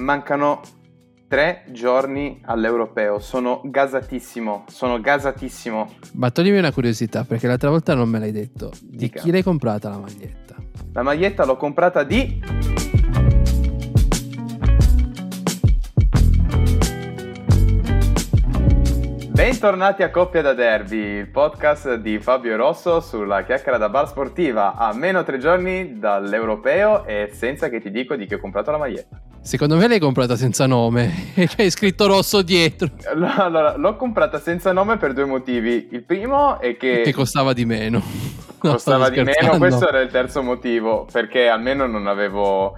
Mancano tre giorni all'europeo. Sono gasatissimo. Sono gasatissimo. Ma toglimi una curiosità, perché l'altra volta non me l'hai detto. Di Dica. chi l'hai comprata la maglietta? La maglietta l'ho comprata di. Bentornati a Coppia da Derby, il podcast di Fabio Rosso sulla chiacchiera da bar sportiva a meno tre giorni dall'europeo e senza che ti dico di chi ho comprato la maglietta. Secondo me l'hai comprata senza nome e c'è scritto rosso dietro, Allora, l'ho comprata senza nome per due motivi. Il primo è che, che costava di meno. No, costava stavo di meno, scherzando. questo era il terzo motivo, perché almeno non avevo...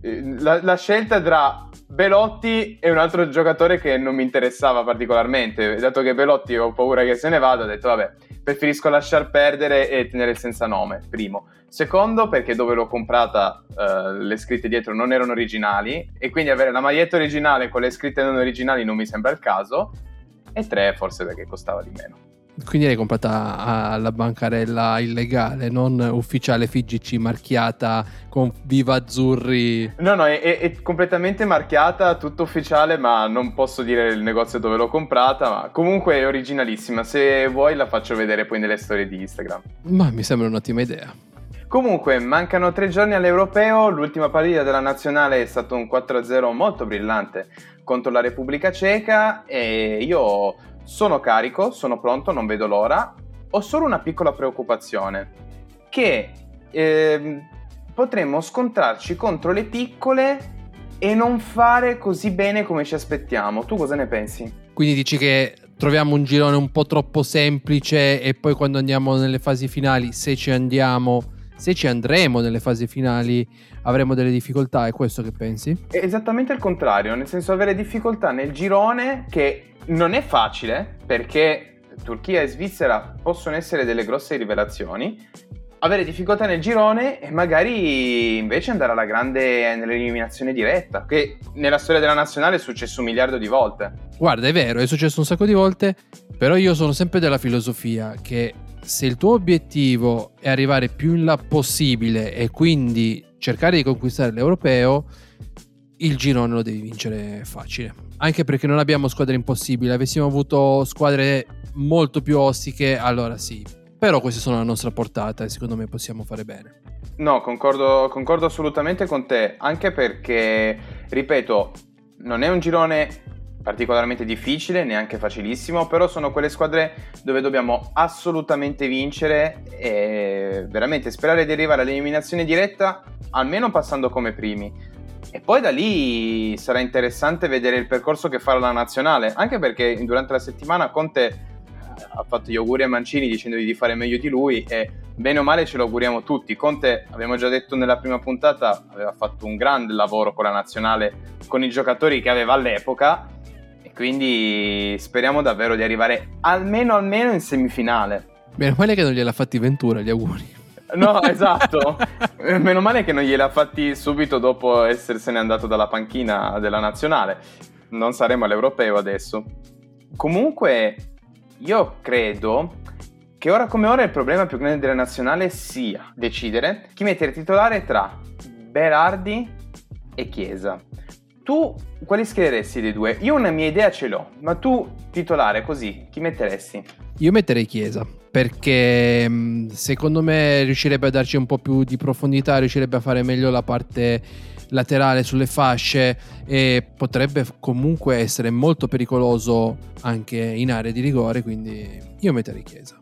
eh, La, la scelta tra Belotti e un altro giocatore che non mi interessava particolarmente, dato che Belotti ho paura che se ne vada, ho detto vabbè, preferisco lasciar perdere e tenere senza nome, primo. Secondo, perché dove l'ho comprata eh, le scritte dietro non erano originali e quindi avere la maglietta originale con le scritte non originali non mi sembra il caso. E tre, forse perché costava di meno. Quindi l'hai comprata alla bancarella illegale, non ufficiale FIGC marchiata con Viva Azzurri. No, no, è, è- è completamente marchiata, tutto ufficiale, ma non posso dire il negozio dove l'ho comprata, ma comunque è originalissima. Se vuoi la faccio vedere poi nelle storie di Instagram. Ma mi sembra un'ottima idea. Comunque, mancano tre giorni all'Europeo, l'ultima partita della nazionale è stato un 4-0 molto brillante contro la Repubblica Ceca e io sono carico, sono pronto, non vedo l'ora. Ho solo una piccola preoccupazione, che ehm, potremmo scontrarci contro le piccole e non fare così bene come ci aspettiamo. Tu cosa ne pensi? Quindi dici che troviamo un girone un po' troppo semplice e poi quando andiamo nelle fasi finali, se ci andiamo, se ci andremo nelle fasi finali, avremo delle difficoltà, è questo che pensi? È esattamente il contrario, nel senso avere difficoltà nel girone che non è facile perché Turchia e Svizzera possono essere delle grosse rivelazioni. Avere difficoltà nel girone e magari invece andare alla grande nell'eliminazione diretta, che nella storia della nazionale è successo un miliardo di volte. Guarda, è vero, è successo un sacco di volte, però io sono sempre della filosofia che se il tuo obiettivo è arrivare più in là possibile e quindi cercare di conquistare l'europeo, il girone lo devi vincere facile. Anche perché non abbiamo squadre impossibili, avessimo avuto squadre molto più ostiche, allora sì. Però queste sono alla nostra portata e secondo me possiamo fare bene. No, concordo, concordo assolutamente con te, anche perché, ripeto, non è un girone particolarmente difficile, neanche facilissimo, però sono quelle squadre dove dobbiamo assolutamente vincere e veramente sperare di arrivare all'eliminazione diretta, almeno passando come primi. E poi da lì sarà interessante vedere il percorso che farà la nazionale, anche perché durante la settimana Conte ha fatto gli auguri a Mancini dicendogli di fare meglio di lui e bene o male ce lo auguriamo tutti. Conte, abbiamo già detto nella prima puntata, aveva fatto un grande lavoro con la nazionale, con i giocatori che aveva all'epoca e quindi speriamo davvero di arrivare almeno almeno in semifinale. Meno male che non gliel'ha fatti Ventura, gli auguri. No, esatto. Meno male che non gliel'ha fatti subito dopo essersene andato dalla panchina della nazionale. Non saremo all'europeo adesso. Comunque, io credo che ora come ora il problema più grande della nazionale sia decidere chi mettere titolare tra Berardi e Chiesa. Tu quali schiereresti dei due? Io una mia idea ce l'ho, ma tu titolare così, chi metteresti? Io metterei Chiesa perché mh, secondo me riuscirebbe a darci un po' più di profondità, riuscirebbe a fare meglio la parte laterale sulle fasce e potrebbe comunque essere molto pericoloso anche in area di rigore, quindi io metterei Chiesa.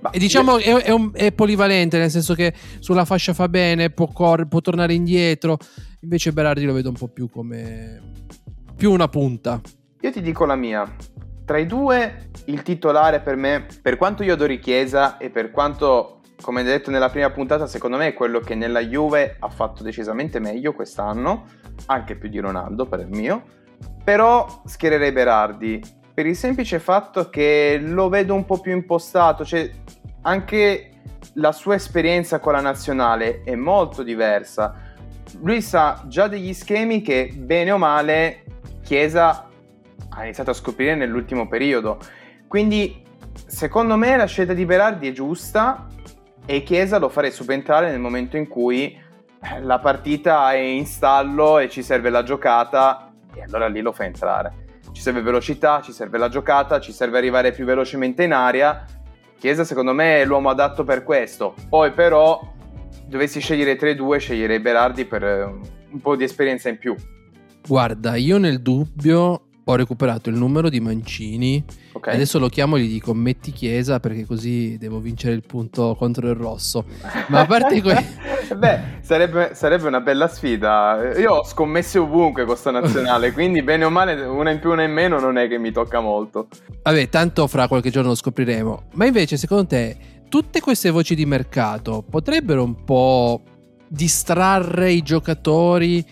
Ma E diciamo è, è un- è polivalente, nel senso che sulla fascia fa bene, può, cor- può tornare indietro, invece Berardi lo vedo un po' più come più una punta. Io ti dico la mia. Tra i due, il titolare per me, per quanto io adori Chiesa e per quanto, come detto nella prima puntata, secondo me è quello che nella Juve ha fatto decisamente meglio quest'anno, anche più di Ronaldo per il mio, però schiererei Berardi per il semplice fatto che lo vedo un po' più impostato, cioè anche la sua esperienza con la nazionale è molto diversa. Lui sa già degli schemi che bene o male Chiesa ha iniziato a scoprire nell'ultimo periodo. Quindi, secondo me, la scelta di Berardi è giusta e Chiesa lo farei subentrare nel momento in cui eh, la partita è in stallo e ci serve la giocata e allora lì lo fa entrare. Ci serve velocità, ci serve la giocata, ci serve arrivare più velocemente in aria. Chiesa secondo me è l'uomo adatto per questo. Poi però dovessi scegliere 3-2 sceglierei Berardi per eh, un po' di esperienza in più. Guarda, io nel dubbio ho recuperato il numero di Mancini. Okay. Adesso lo chiamo e gli dico metti Chiesa perché così devo vincere il punto contro il rosso. Ma a parte questo... Beh, sarebbe, sarebbe, una bella sfida. Io ho scommesse ovunque con sta nazionale, quindi bene o male una in più, una in meno non è che mi tocca molto. Vabbè, tanto fra qualche giorno lo scopriremo. Ma invece, secondo te, tutte queste voci di mercato potrebbero un po' distrarre i giocatori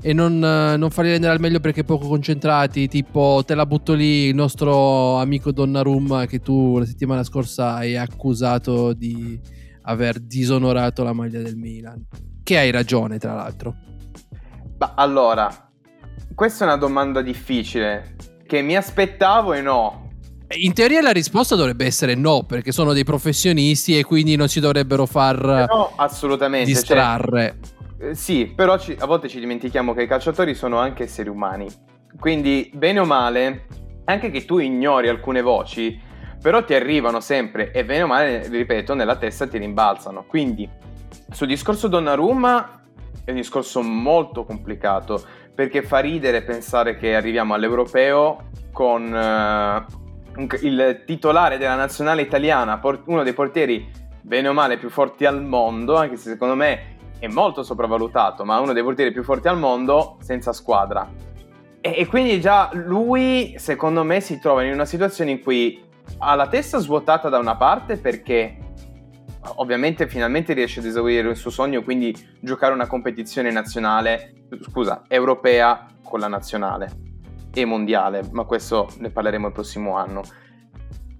e non, non, farli rendere al meglio perché poco concentrati. Tipo, te la butto lì il nostro amico Donnarumma che tu la settimana scorsa hai accusato di aver disonorato la maglia del Milan. Che hai ragione, tra l'altro. Ma allora, questa è una domanda difficile che mi aspettavo e no. In teoria la risposta dovrebbe essere no, perché sono dei professionisti e quindi non si dovrebbero far no, assolutamente. Cioè, distrarre. Cioè, eh, sì, però ci, a volte ci dimentichiamo che i calciatori sono anche esseri umani. Quindi, bene o male, anche che tu ignori alcune voci, però ti arrivano sempre e bene o male, ripeto, nella testa ti rimbalzano. Quindi, sul discorso Donnarumma è un discorso molto complicato, perché fa ridere pensare che arriviamo all'europeo con uh, il titolare della nazionale italiana, uno dei portieri bene o male più forti al mondo, anche se secondo me è molto sopravvalutato, ma uno dei portieri più forti al mondo senza squadra. E, e, quindi già lui, secondo me, si trova in una situazione in cui ha la testa svuotata da una parte perché ovviamente finalmente riesce ad esaurire il suo sogno, quindi giocare una competizione nazionale, scusa, europea con la nazionale e mondiale, ma questo ne parleremo il prossimo anno.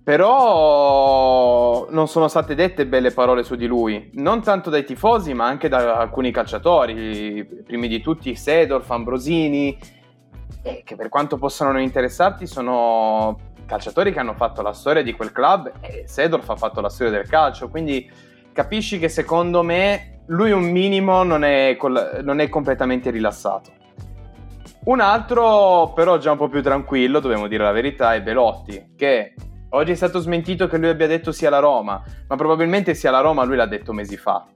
Però non sono state dette belle parole su di lui, non tanto dai tifosi, ma anche da alcuni calciatori, primi di tutti Sedorf, Ambrosini, che per quanto possano non interessarti sono calciatori che hanno fatto la storia di quel club e Sedorf ha fatto la storia del calcio, quindi capisci che secondo me lui un minimo non è, col- non è completamente rilassato. Un altro però già un po' più tranquillo, dobbiamo dire la verità, è Belotti, che Oggi è stato smentito che lui abbia detto sia la Roma, ma probabilmente sia la Roma lui l'ha detto mesi fa.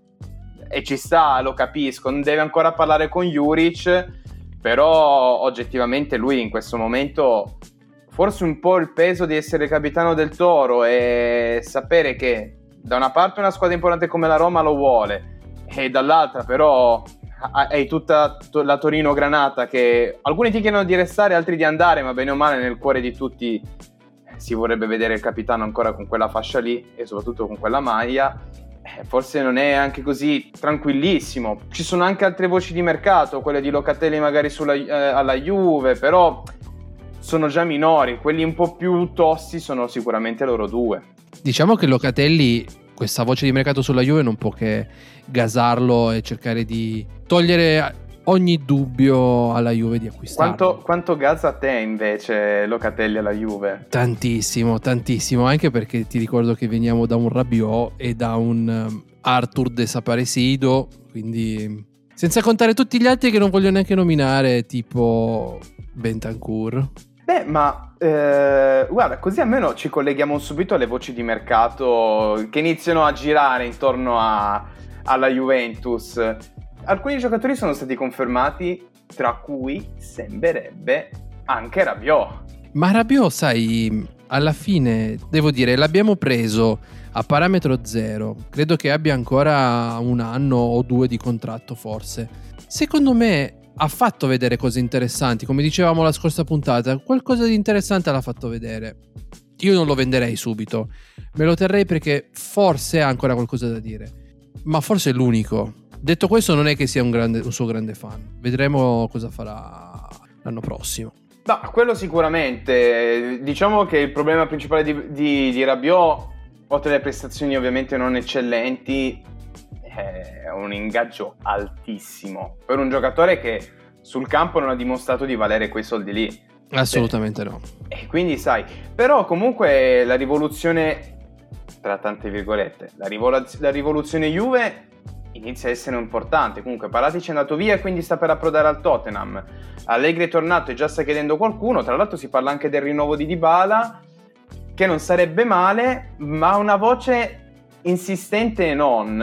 E ci sta, lo capisco, non deve ancora parlare con Juric, però oggettivamente lui in questo momento forse un po' il peso di essere capitano del Toro e sapere che da una parte una squadra importante come la Roma lo vuole e dall'altra però hai tutta la Torino Granata che alcuni ti chiedono di restare, altri di andare, ma bene o male nel cuore di tutti si vorrebbe vedere il capitano ancora con quella fascia lì e soprattutto con quella maglia. Eh, forse non è anche così tranquillissimo. Ci sono anche altre voci di mercato, quelle di Locatelli magari sulla, eh, alla Juve, però sono già minori. Quelli un po' più tossi sono sicuramente loro due. Diciamo che Locatelli, questa voce di mercato sulla Juve, non può che gasarlo e cercare di togliere ogni dubbio alla Juve di acquistare. Quanto, quanto gas a te invece Locatelli alla Juve? Tantissimo, tantissimo, anche perché ti ricordo che veniamo da un Rabiot e da un um, Arthur Desaparecido, quindi senza contare tutti gli altri che non voglio neanche nominare, tipo Bentancur. Beh, ma eh, guarda, così almeno ci colleghiamo subito alle voci di mercato che iniziano a girare intorno a, alla Juventus alcuni giocatori sono stati confermati, tra cui sembrerebbe anche Rabiot. Ma Rabiot, sai, alla fine, devo dire, l'abbiamo preso a parametro zero. Credo che abbia ancora un anno o due di contratto, forse. Secondo me ha fatto vedere cose interessanti, come dicevamo la scorsa puntata, qualcosa di interessante l'ha fatto vedere. Io non lo venderei subito, me lo terrei perché forse ha ancora qualcosa da dire, ma forse è l'unico. Detto questo, non è che sia un, grande, un suo grande fan. Vedremo cosa farà l'anno prossimo. No, quello sicuramente. Diciamo che il problema principale di, di, di Rabiot, oltre alle prestazioni ovviamente non eccellenti, è un ingaggio altissimo per un giocatore che sul campo non ha dimostrato di valere quei soldi lì. Assolutamente no. E quindi sai, però comunque la rivoluzione, tra tante virgolette, la, rivolaz- la rivoluzione Juve inizia a essere importante. Comunque Paratici è andato via e quindi sta per approdare al Tottenham. Allegri è tornato e già sta chiedendo qualcuno. Tra l'altro si parla anche del rinnovo di Dybala, che non sarebbe male, ma una voce insistente e non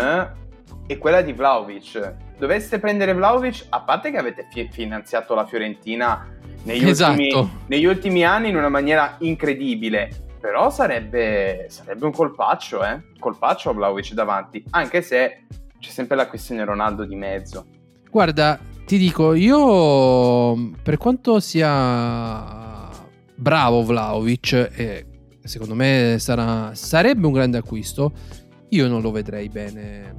è quella di Vlaovic. Doveste prendere Vlaovic, a parte che avete fi- finanziato la Fiorentina negli, Esatto. ultimi, negli ultimi anni in una maniera incredibile. Però sarebbe, sarebbe un colpaccio, eh? Colpaccio a Vlaovic davanti, anche se c'è sempre la questione Ronaldo di mezzo. Guarda, ti dico, io per quanto sia bravo Vlaovic, e secondo me sarà- sarebbe un grande acquisto, io non lo vedrei bene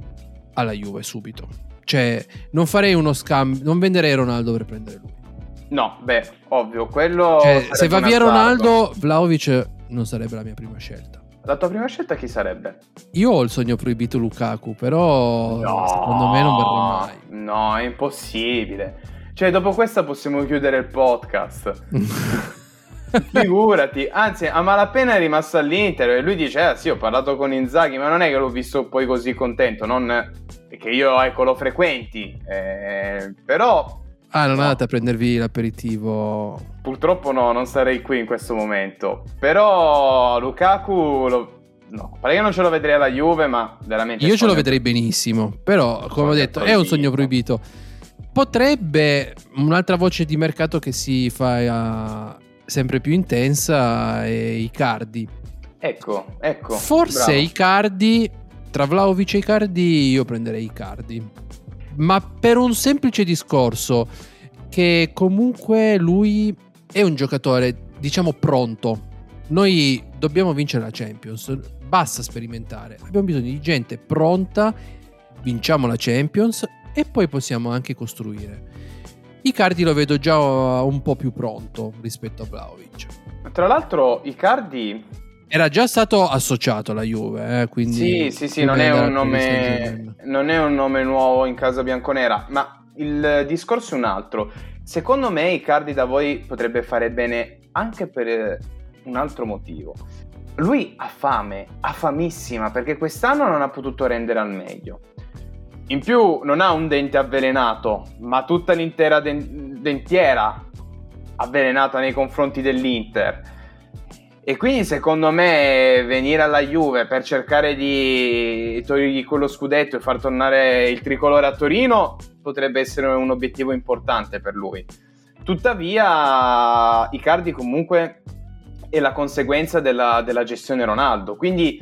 alla Juve subito. Cioè, non farei uno scambio, non venderei Ronaldo per prendere lui. No, beh, ovvio, quello... Cioè, se va via azzardo. Ronaldo, Vlaovic non sarebbe la mia prima scelta. La tua prima scelta chi sarebbe? Io ho il sogno proibito Lukaku, però secondo me non verrà mai. No, è impossibile. Cioè, dopo questa possiamo chiudere il podcast. Figurati, anzi, a malapena è rimasto all'Inter e lui dice: Ah, sì, ho parlato con Inzaghi, ma non è che l'ho visto poi così contento. Non che io, ecco, lo frequenti, eh, però ah, non No. andate a prendervi l'aperitivo. purtroppo no, non sarei qui in questo momento. Però Lukaku, lo... no, pare che non ce lo vedrei alla Juve, ma veramente. Io ce lo vedrei benissimo, però come ho detto è un sogno proibito. proibito. Potrebbe un'altra voce di mercato che si fa eh, sempre più intensa è Icardi. Ecco, ecco. Forse bravo. Icardi, tra Vlaovic e Icardi io prenderei Icardi. Ma per un semplice discorso che comunque lui è un giocatore, diciamo, pronto. Noi dobbiamo vincere la Champions, basta sperimentare. Abbiamo bisogno di gente pronta, vinciamo la Champions e poi possiamo anche costruire. Icardi lo vedo già un po' più pronto rispetto a Vlaovic. Tra l'altro, Icardi Era già stato associato alla Juve, eh, quindi Sì, sì, sì, non è, nome, non è un nome nuovo in casa bianconera, ma il discorso è un altro. Secondo me Icardi da voi potrebbe fare bene anche per eh, un altro motivo. Lui ha fame, ha famissima, perché quest'anno non ha potuto rendere al meglio. In più non ha un dente avvelenato, ma tutta l'intera den- dentiera avvelenata nei confronti dell'Inter. E quindi secondo me venire alla Juve per cercare di togliergli quello scudetto e far tornare il tricolore a Torino potrebbe essere un obiettivo importante per lui. Tuttavia Icardi comunque è la conseguenza della, della gestione Ronaldo, quindi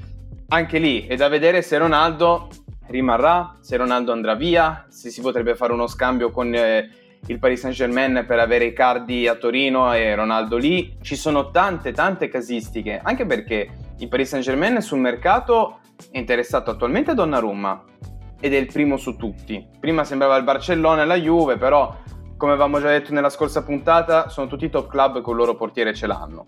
anche lì è da vedere se Ronaldo rimarrà, se Ronaldo andrà via, se si potrebbe fare uno scambio con eh, il Paris Saint Germain per avere Icardi a Torino e Ronaldo lì. Ci sono tante tante casistiche, anche perché il Paris Saint Germain sul mercato è interessato attualmente a Donnarumma ed è il primo su tutti. Prima sembrava il Barcellona e la Juve, però come avevamo già detto nella scorsa puntata, sono tutti top club con il loro portiere ce l'hanno.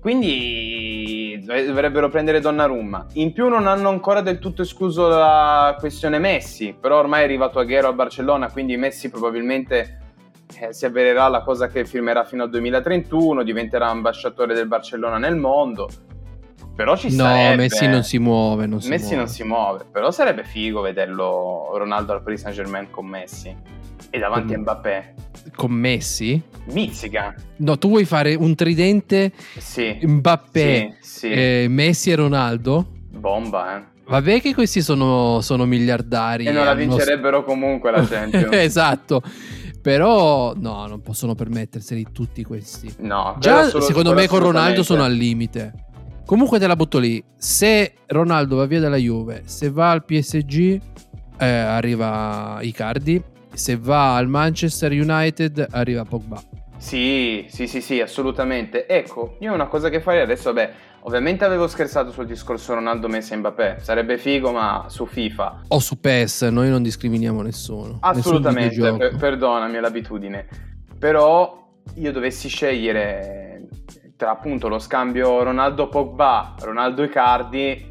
Quindi dov- dovrebbero prendere Donnarumma. In più non hanno ancora del tutto escluso la questione Messi, però ormai è arrivato Aguero a Barcellona, quindi Messi probabilmente eh, si avvererà la cosa che firmerà fino al 2031, diventerà ambasciatore del Barcellona nel mondo. Però ci No, sarebbe... Messi non si muove. Non si Messi muove. non si muove, però sarebbe figo vederlo Ronaldo al Paris Saint Germain con Messi e davanti a Mm. Mbappé. Con Messi? Mizzica, No, tu vuoi fare un tridente sì, Mbappé, sì, sì. eh, Messi e Ronaldo? bomba, eh. Vabbè che questi sono, sono miliardari. E non la hanno- vincerebbero comunque la Champions. esatto. Però no, non possono permetterseli tutti questi. No, Già secondo me con Ronaldo sono al limite. Comunque te la butto lì. Se Ronaldo va via dalla Juve, se va al PSG, eh, arriva Icardi. Se va al Manchester United, arriva Pogba. Sì, sì, sì, sì, assolutamente. Ecco, io una cosa che farei adesso, vabbè, ovviamente avevo scherzato sul discorso Ronaldo, Messi e Mbappé. Sarebbe figo, ma su FIFA. O su PES, noi non discriminiamo nessuno. Assolutamente, Nessun per- perdonami è l'abitudine. Però io dovessi scegliere tra appunto lo scambio Ronaldo-Pogba, Ronaldo-Icardi,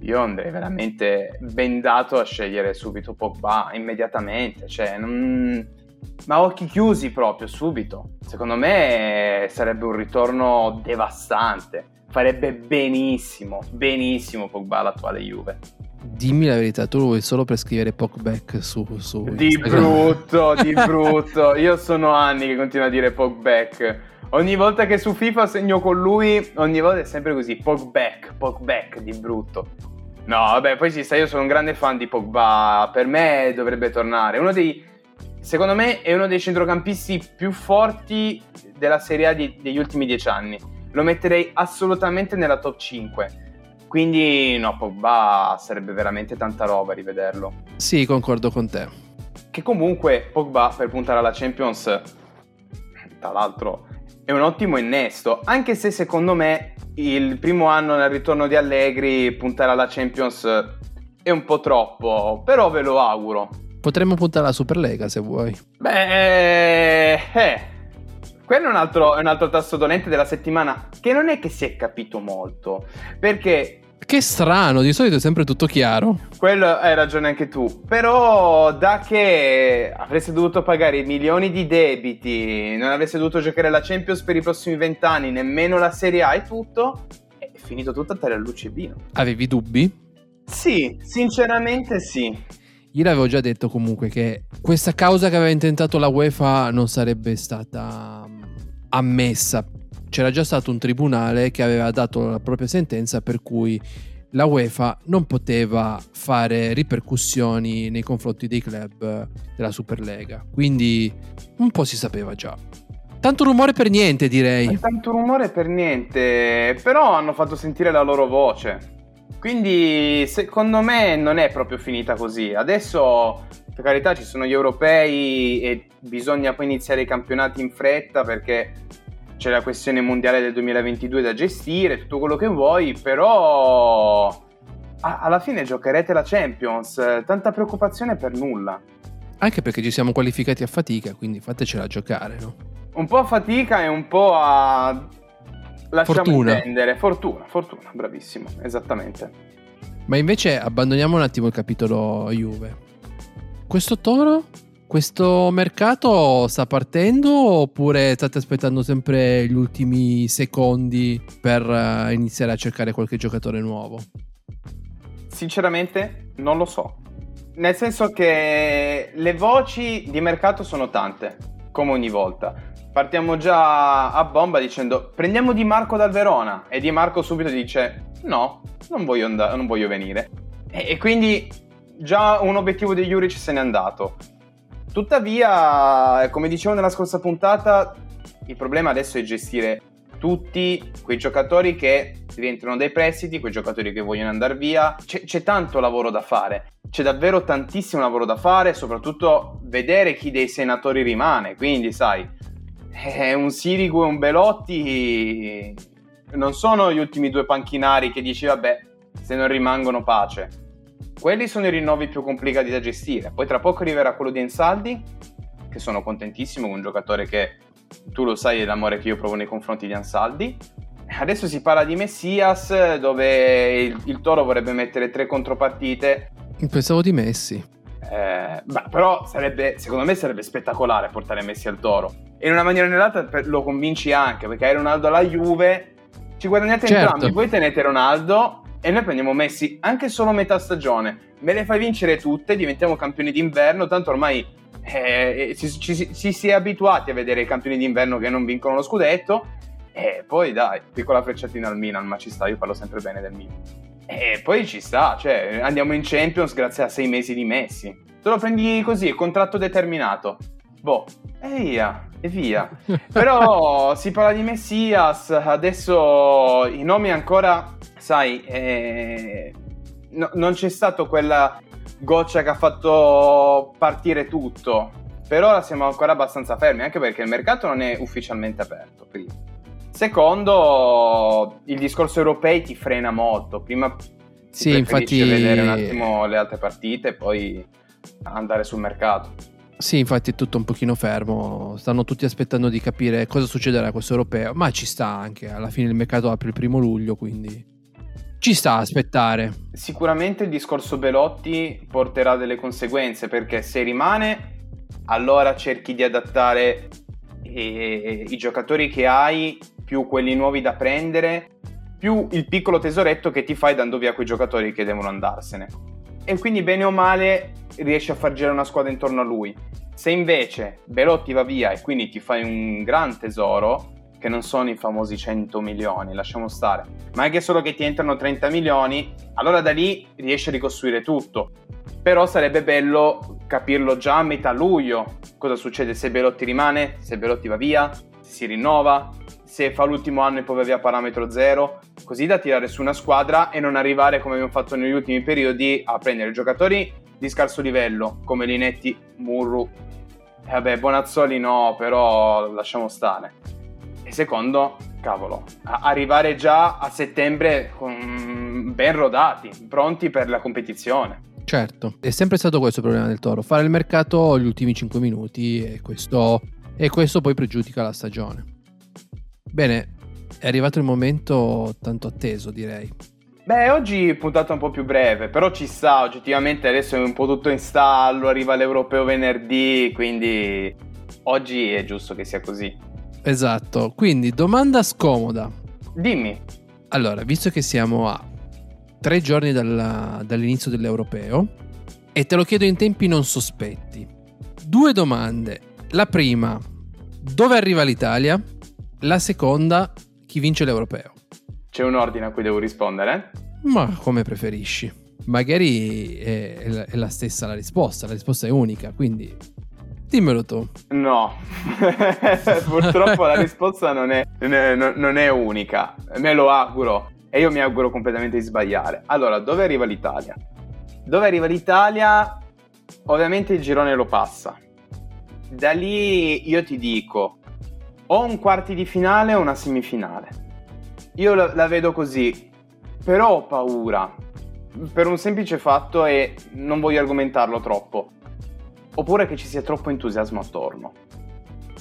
io andrei veramente bendato a scegliere subito Pogba immediatamente, cioè non- ma occhi chiusi proprio subito. Secondo me sarebbe un ritorno devastante. Farebbe benissimo, benissimo Pogba all'attuale Juve. Dimmi la verità, tu lo vuoi solo per scrivere Pogback su, su Di brutto, di brutto. Io sono anni che continuo a dire Pogback. Ogni volta che su FIFA segno con lui, ogni volta è sempre così, Pogback, Pogback, di brutto. No, vabbè, poi si sa, io sono un grande fan di Pogba, per me dovrebbe tornare. Uno dei, secondo me è uno dei centrocampisti più forti della Serie A di, degli ultimi dieci anni. Lo metterei assolutamente nella top 5. Quindi no, Pogba sarebbe veramente tanta roba rivederlo. Sì, concordo con te. Che comunque Pogba per puntare alla Champions, tra l'altro, è un ottimo innesto, anche se secondo me il primo anno nel ritorno di Allegri puntare alla Champions è un po' troppo, però ve lo auguro. Potremmo puntare alla Superlega se vuoi. Beh, eh, quello è un, altro, è un altro tasto dolente della settimana che non è che si è capito molto, perché che strano, di solito è sempre tutto chiaro. Quello hai ragione anche tu. Però da che avreste dovuto pagare milioni di debiti, non avreste dovuto giocare la Champions per i prossimi vent'anni, nemmeno la Serie A e tutto, è finito tutto a tale luce e vino. Avevi dubbi? Sì, sinceramente sì. Io l'avevo già detto comunque che questa causa che aveva intentato la UEFA non sarebbe stata mm, ammessa c'era già stato un tribunale che aveva dato la propria sentenza per cui la UEFA non poteva fare ripercussioni nei confronti dei club della Superlega. Quindi un po' si sapeva già. Tanto rumore per niente, direi. Tanto rumore per niente, però hanno fatto sentire la loro voce. Quindi secondo me non è proprio finita così. Adesso, per carità, ci sono gli europei e bisogna poi iniziare i campionati in fretta perché c'è la questione mondiale del 2022 da gestire, tutto quello che vuoi, però alla fine giocherete la Champions, tanta preoccupazione per nulla. Anche perché ci siamo qualificati a fatica, quindi fatecela giocare, no? Un po' a fatica e un po' a... Lasciamo fortuna. intendere. Fortuna, fortuna, bravissimo, esattamente. Ma invece abbandoniamo un attimo il capitolo Juve. Questo toro questo mercato sta partendo oppure state aspettando sempre gli ultimi secondi per uh, iniziare a cercare qualche giocatore nuovo? Sinceramente non lo so. Nel senso che le voci di mercato sono tante, come ogni volta. Partiamo già a bomba dicendo prendiamo Di Marco dal Verona e Di Marco subito dice no, non voglio, and- non voglio venire. E-, e quindi già un obiettivo di Juric se n'è andato. Tuttavia, come dicevo nella scorsa puntata, il problema adesso è gestire tutti quei giocatori che rientrano dai prestiti, quei giocatori che vogliono andare via. C'è, c'è, tanto lavoro da fare, c'è davvero tantissimo lavoro da fare, soprattutto vedere chi dei senatori rimane. Quindi, sai, è un Sirigu e un Belotti non sono gli ultimi due panchinari che dici, vabbè, se non rimangono pace. Quelli sono i rinnovi più complicati da gestire. Poi tra poco arriverà quello di Ensaldi, che sono contentissimo, un giocatore che tu lo sai l'amore che io provo nei confronti di Ansaldi. Adesso si parla di Messias, dove il, il Toro vorrebbe mettere tre contropartite. Pensavo di Messi. Eh, beh, però sarebbe, secondo me sarebbe spettacolare portare Messi al Toro. E in una maniera o nell'altra lo convinci anche, perché hai Ronaldo alla Juve, ci guadagnate certo. entrambi, poi tenete Ronaldo e noi prendiamo Messi anche solo metà stagione, me le fai vincere tutte, diventiamo campioni d'inverno, tanto ormai eh, ci, ci, ci, si è abituati a vedere i campioni d'inverno che non vincono lo scudetto e poi dai, piccola frecciatina al Milan, ma ci sta, io parlo sempre bene del Milan. E poi ci sta, cioè andiamo in Champions grazie a sei mesi di Messi. Te lo prendi così, contratto determinato. Boh, e via, e via. Però si parla di Messias, adesso i nomi ancora sai, eh, no, non c'è stato quella goccia che ha fatto partire tutto. Per ora siamo ancora abbastanza fermi, anche perché il mercato non è ufficialmente aperto. Prima. Secondo, il discorso europei ti frena molto. Prima sì, infatti vedere un attimo le altre partite e poi andare sul mercato. Sì, infatti è tutto un pochino fermo, stanno tutti aspettando di capire cosa succederà a questo europeo, ma ci sta anche, alla fine il mercato apre il primo luglio, quindi ci sta a aspettare. Sicuramente il discorso Belotti porterà delle conseguenze perché se rimane allora cerchi di adattare eh, i giocatori che hai più quelli nuovi da prendere più il piccolo tesoretto che ti fai dando via quei giocatori che devono andarsene. e quindi bene o male riesce a far girare una squadra intorno a lui. Se invece Belotti va via e quindi ti fai un gran tesoro, che non sono i famosi 100 milioni, lasciamo stare, ma anche solo che ti entrano 30 milioni, allora da lì riesci a ricostruire tutto. Però sarebbe bello capirlo già a metà luglio, cosa succede se Belotti rimane, se Belotti va via, se si rinnova, se fa l'ultimo anno e poi va via a parametro zero, così da tirare su una squadra e non arrivare come abbiamo fatto negli ultimi periodi a prendere giocatori di scarso livello come Linetti, Murru. E vabbè, Bonazzoli no, però lasciamo stare secondo, cavolo, arrivare già a settembre con ben rodati, pronti per la competizione. Certo, è sempre stato questo il problema del Toro, fare il mercato gli ultimi 5 minuti e questo, e questo poi pregiudica la stagione. Bene, è arrivato il momento tanto atteso, direi. Beh, oggi puntata un po' più breve, però ci sta, oggettivamente adesso è un po' tutto in stallo, arriva l'europeo venerdì, quindi oggi è giusto che sia così. Esatto, quindi domanda scomoda. Dimmi. Allora, visto che siamo a tre giorni dalla, dall'inizio dell'europeo e te lo chiedo in tempi non sospetti, due domande. La prima, dove arriva l'Italia? La seconda, chi vince l'europeo? C'è un ordine a cui devo rispondere? Ma come preferisci. Magari è, è la stessa la risposta, la risposta è unica, quindi Dimmelo tu. No, purtroppo la risposta non è, non è unica. Me lo auguro e io mi auguro completamente di sbagliare. Allora, dove arriva l'Italia? Dove arriva l'Italia? Ovviamente il girone lo passa. Da lì io ti dico, o un quarti di finale o una semifinale. Io la, la vedo così, però ho paura. Per un semplice fatto e non voglio argomentarlo troppo oppure che ci sia troppo entusiasmo attorno.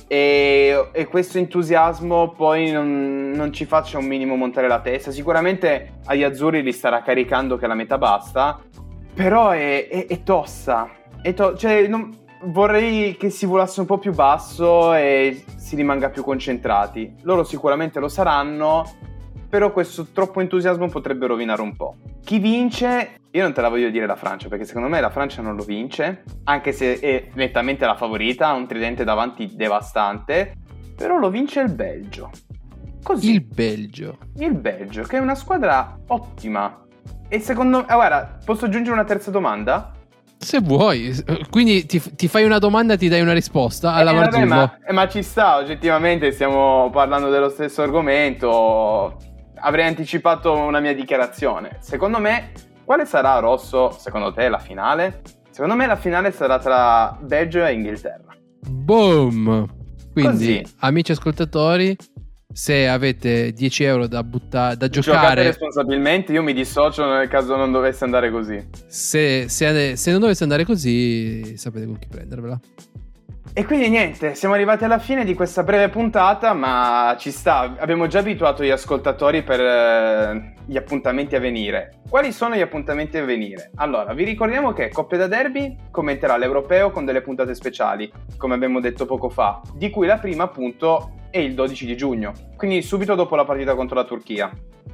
E, e questo entusiasmo poi non, non, ci faccia un minimo montare la testa. Sicuramente agli azzurri li starà caricando che la metà basta, però è, è, è tosta. È to- cioè, non, vorrei che si volasse un po' più basso e si rimanga più concentrati. Loro sicuramente lo saranno, però questo troppo entusiasmo potrebbe rovinare un po'. Chi vince? Io non te la voglio dire la Francia, perché secondo me la Francia non lo vince, anche se è nettamente la favorita, ha un tridente davanti devastante, però lo vince il Belgio. Così. Il Belgio. Il Belgio, che è una squadra ottima. E secondo me... Ah, guarda, posso aggiungere una terza domanda? Se vuoi, quindi ti, ti, fai una domanda e ti dai una risposta alla eh, vabbè, ma, eh, ma, ci sta, oggettivamente stiamo parlando dello stesso argomento avrei anticipato una mia dichiarazione. Secondo me, quale sarà Rosso, secondo te, la finale? Secondo me la finale sarà tra Belgio e Inghilterra. Boom! Quindi, Così. amici ascoltatori, se avete 10 euro da, buttare, da giocare... Giocate responsabilmente, io mi dissocio nel caso non dovesse andare così. Se, se, se non dovesse andare così, sapete con chi prendervela. E quindi niente, siamo arrivati alla fine di questa breve puntata, ma ci sta, abbiamo già abituato gli ascoltatori per eh, gli appuntamenti a venire. Quali sono gli appuntamenti a venire? Allora, vi ricordiamo che Coppia da Derby commenterà l'Europeo con delle puntate speciali, come abbiamo detto poco fa, di cui la prima appunto è il 12 di giugno, quindi subito dopo la partita contro la Turchia.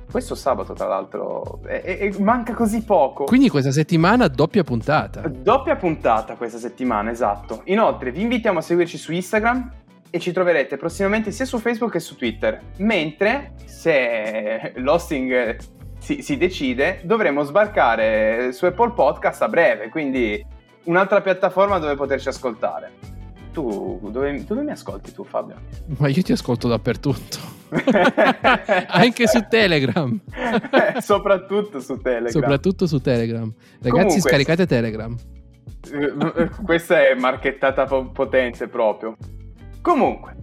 Questo sabato, tra l'altro, e, e, manca così poco. Quindi questa settimana doppia puntata. Doppia puntata questa settimana, esatto. Inoltre, vi invitiamo a seguirci su Instagram e ci troverete prossimamente sia su Facebook che su Twitter. Mentre, se l'hosting si, si decide, dovremo sbarcare su Apple Podcast a breve, quindi un'altra piattaforma dove poterci ascoltare tu dove, dove, mi ascolti tu Fabio? Ma io ti ascolto dappertutto. Anche su Telegram. Soprattutto su Telegram. Soprattutto su Telegram. Ragazzi, Comunque, scaricate Telegram. Questa è marchettata potente proprio. Comunque,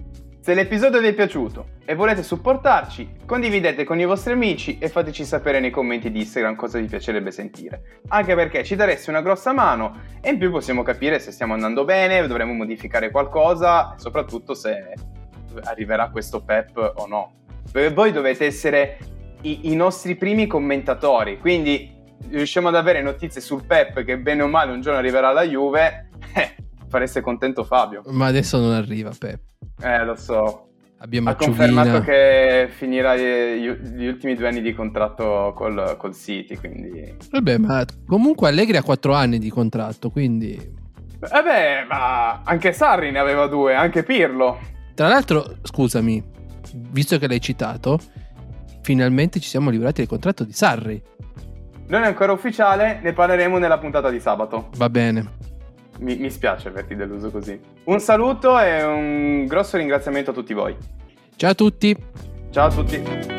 se l'episodio vi è piaciuto e volete supportarci, condividete con i vostri amici e fateci sapere nei commenti di Instagram cosa vi piacerebbe sentire. Anche perché ci dareste una grossa mano e in più possiamo capire se stiamo andando bene, dovremo modificare qualcosa soprattutto se arriverà questo pep o no. Voi dovete essere i, i nostri primi commentatori, quindi riusciamo ad avere notizie sul pep che bene o male un giorno arriverà alla Juve, eh, fareste contento Fabio. Ma adesso non arriva Pep. Eh, lo so. abbiamo ha confermato che finirà gli, gli ultimi due anni di contratto col, col City, quindi... Vabbè, ma comunque Allegri ha quattro anni di contratto, quindi... Eh beh, ma anche Sarri ne aveva due, anche Pirlo. Tra l'altro, scusami, visto che l'hai citato, finalmente ci siamo livrati del contratto di Sarri. Non è ancora ufficiale, ne parleremo nella puntata di sabato. Va bene. Mi, mi spiace averti deluso così. Un saluto e un grosso ringraziamento a tutti voi. Ciao a tutti. Ciao a tutti.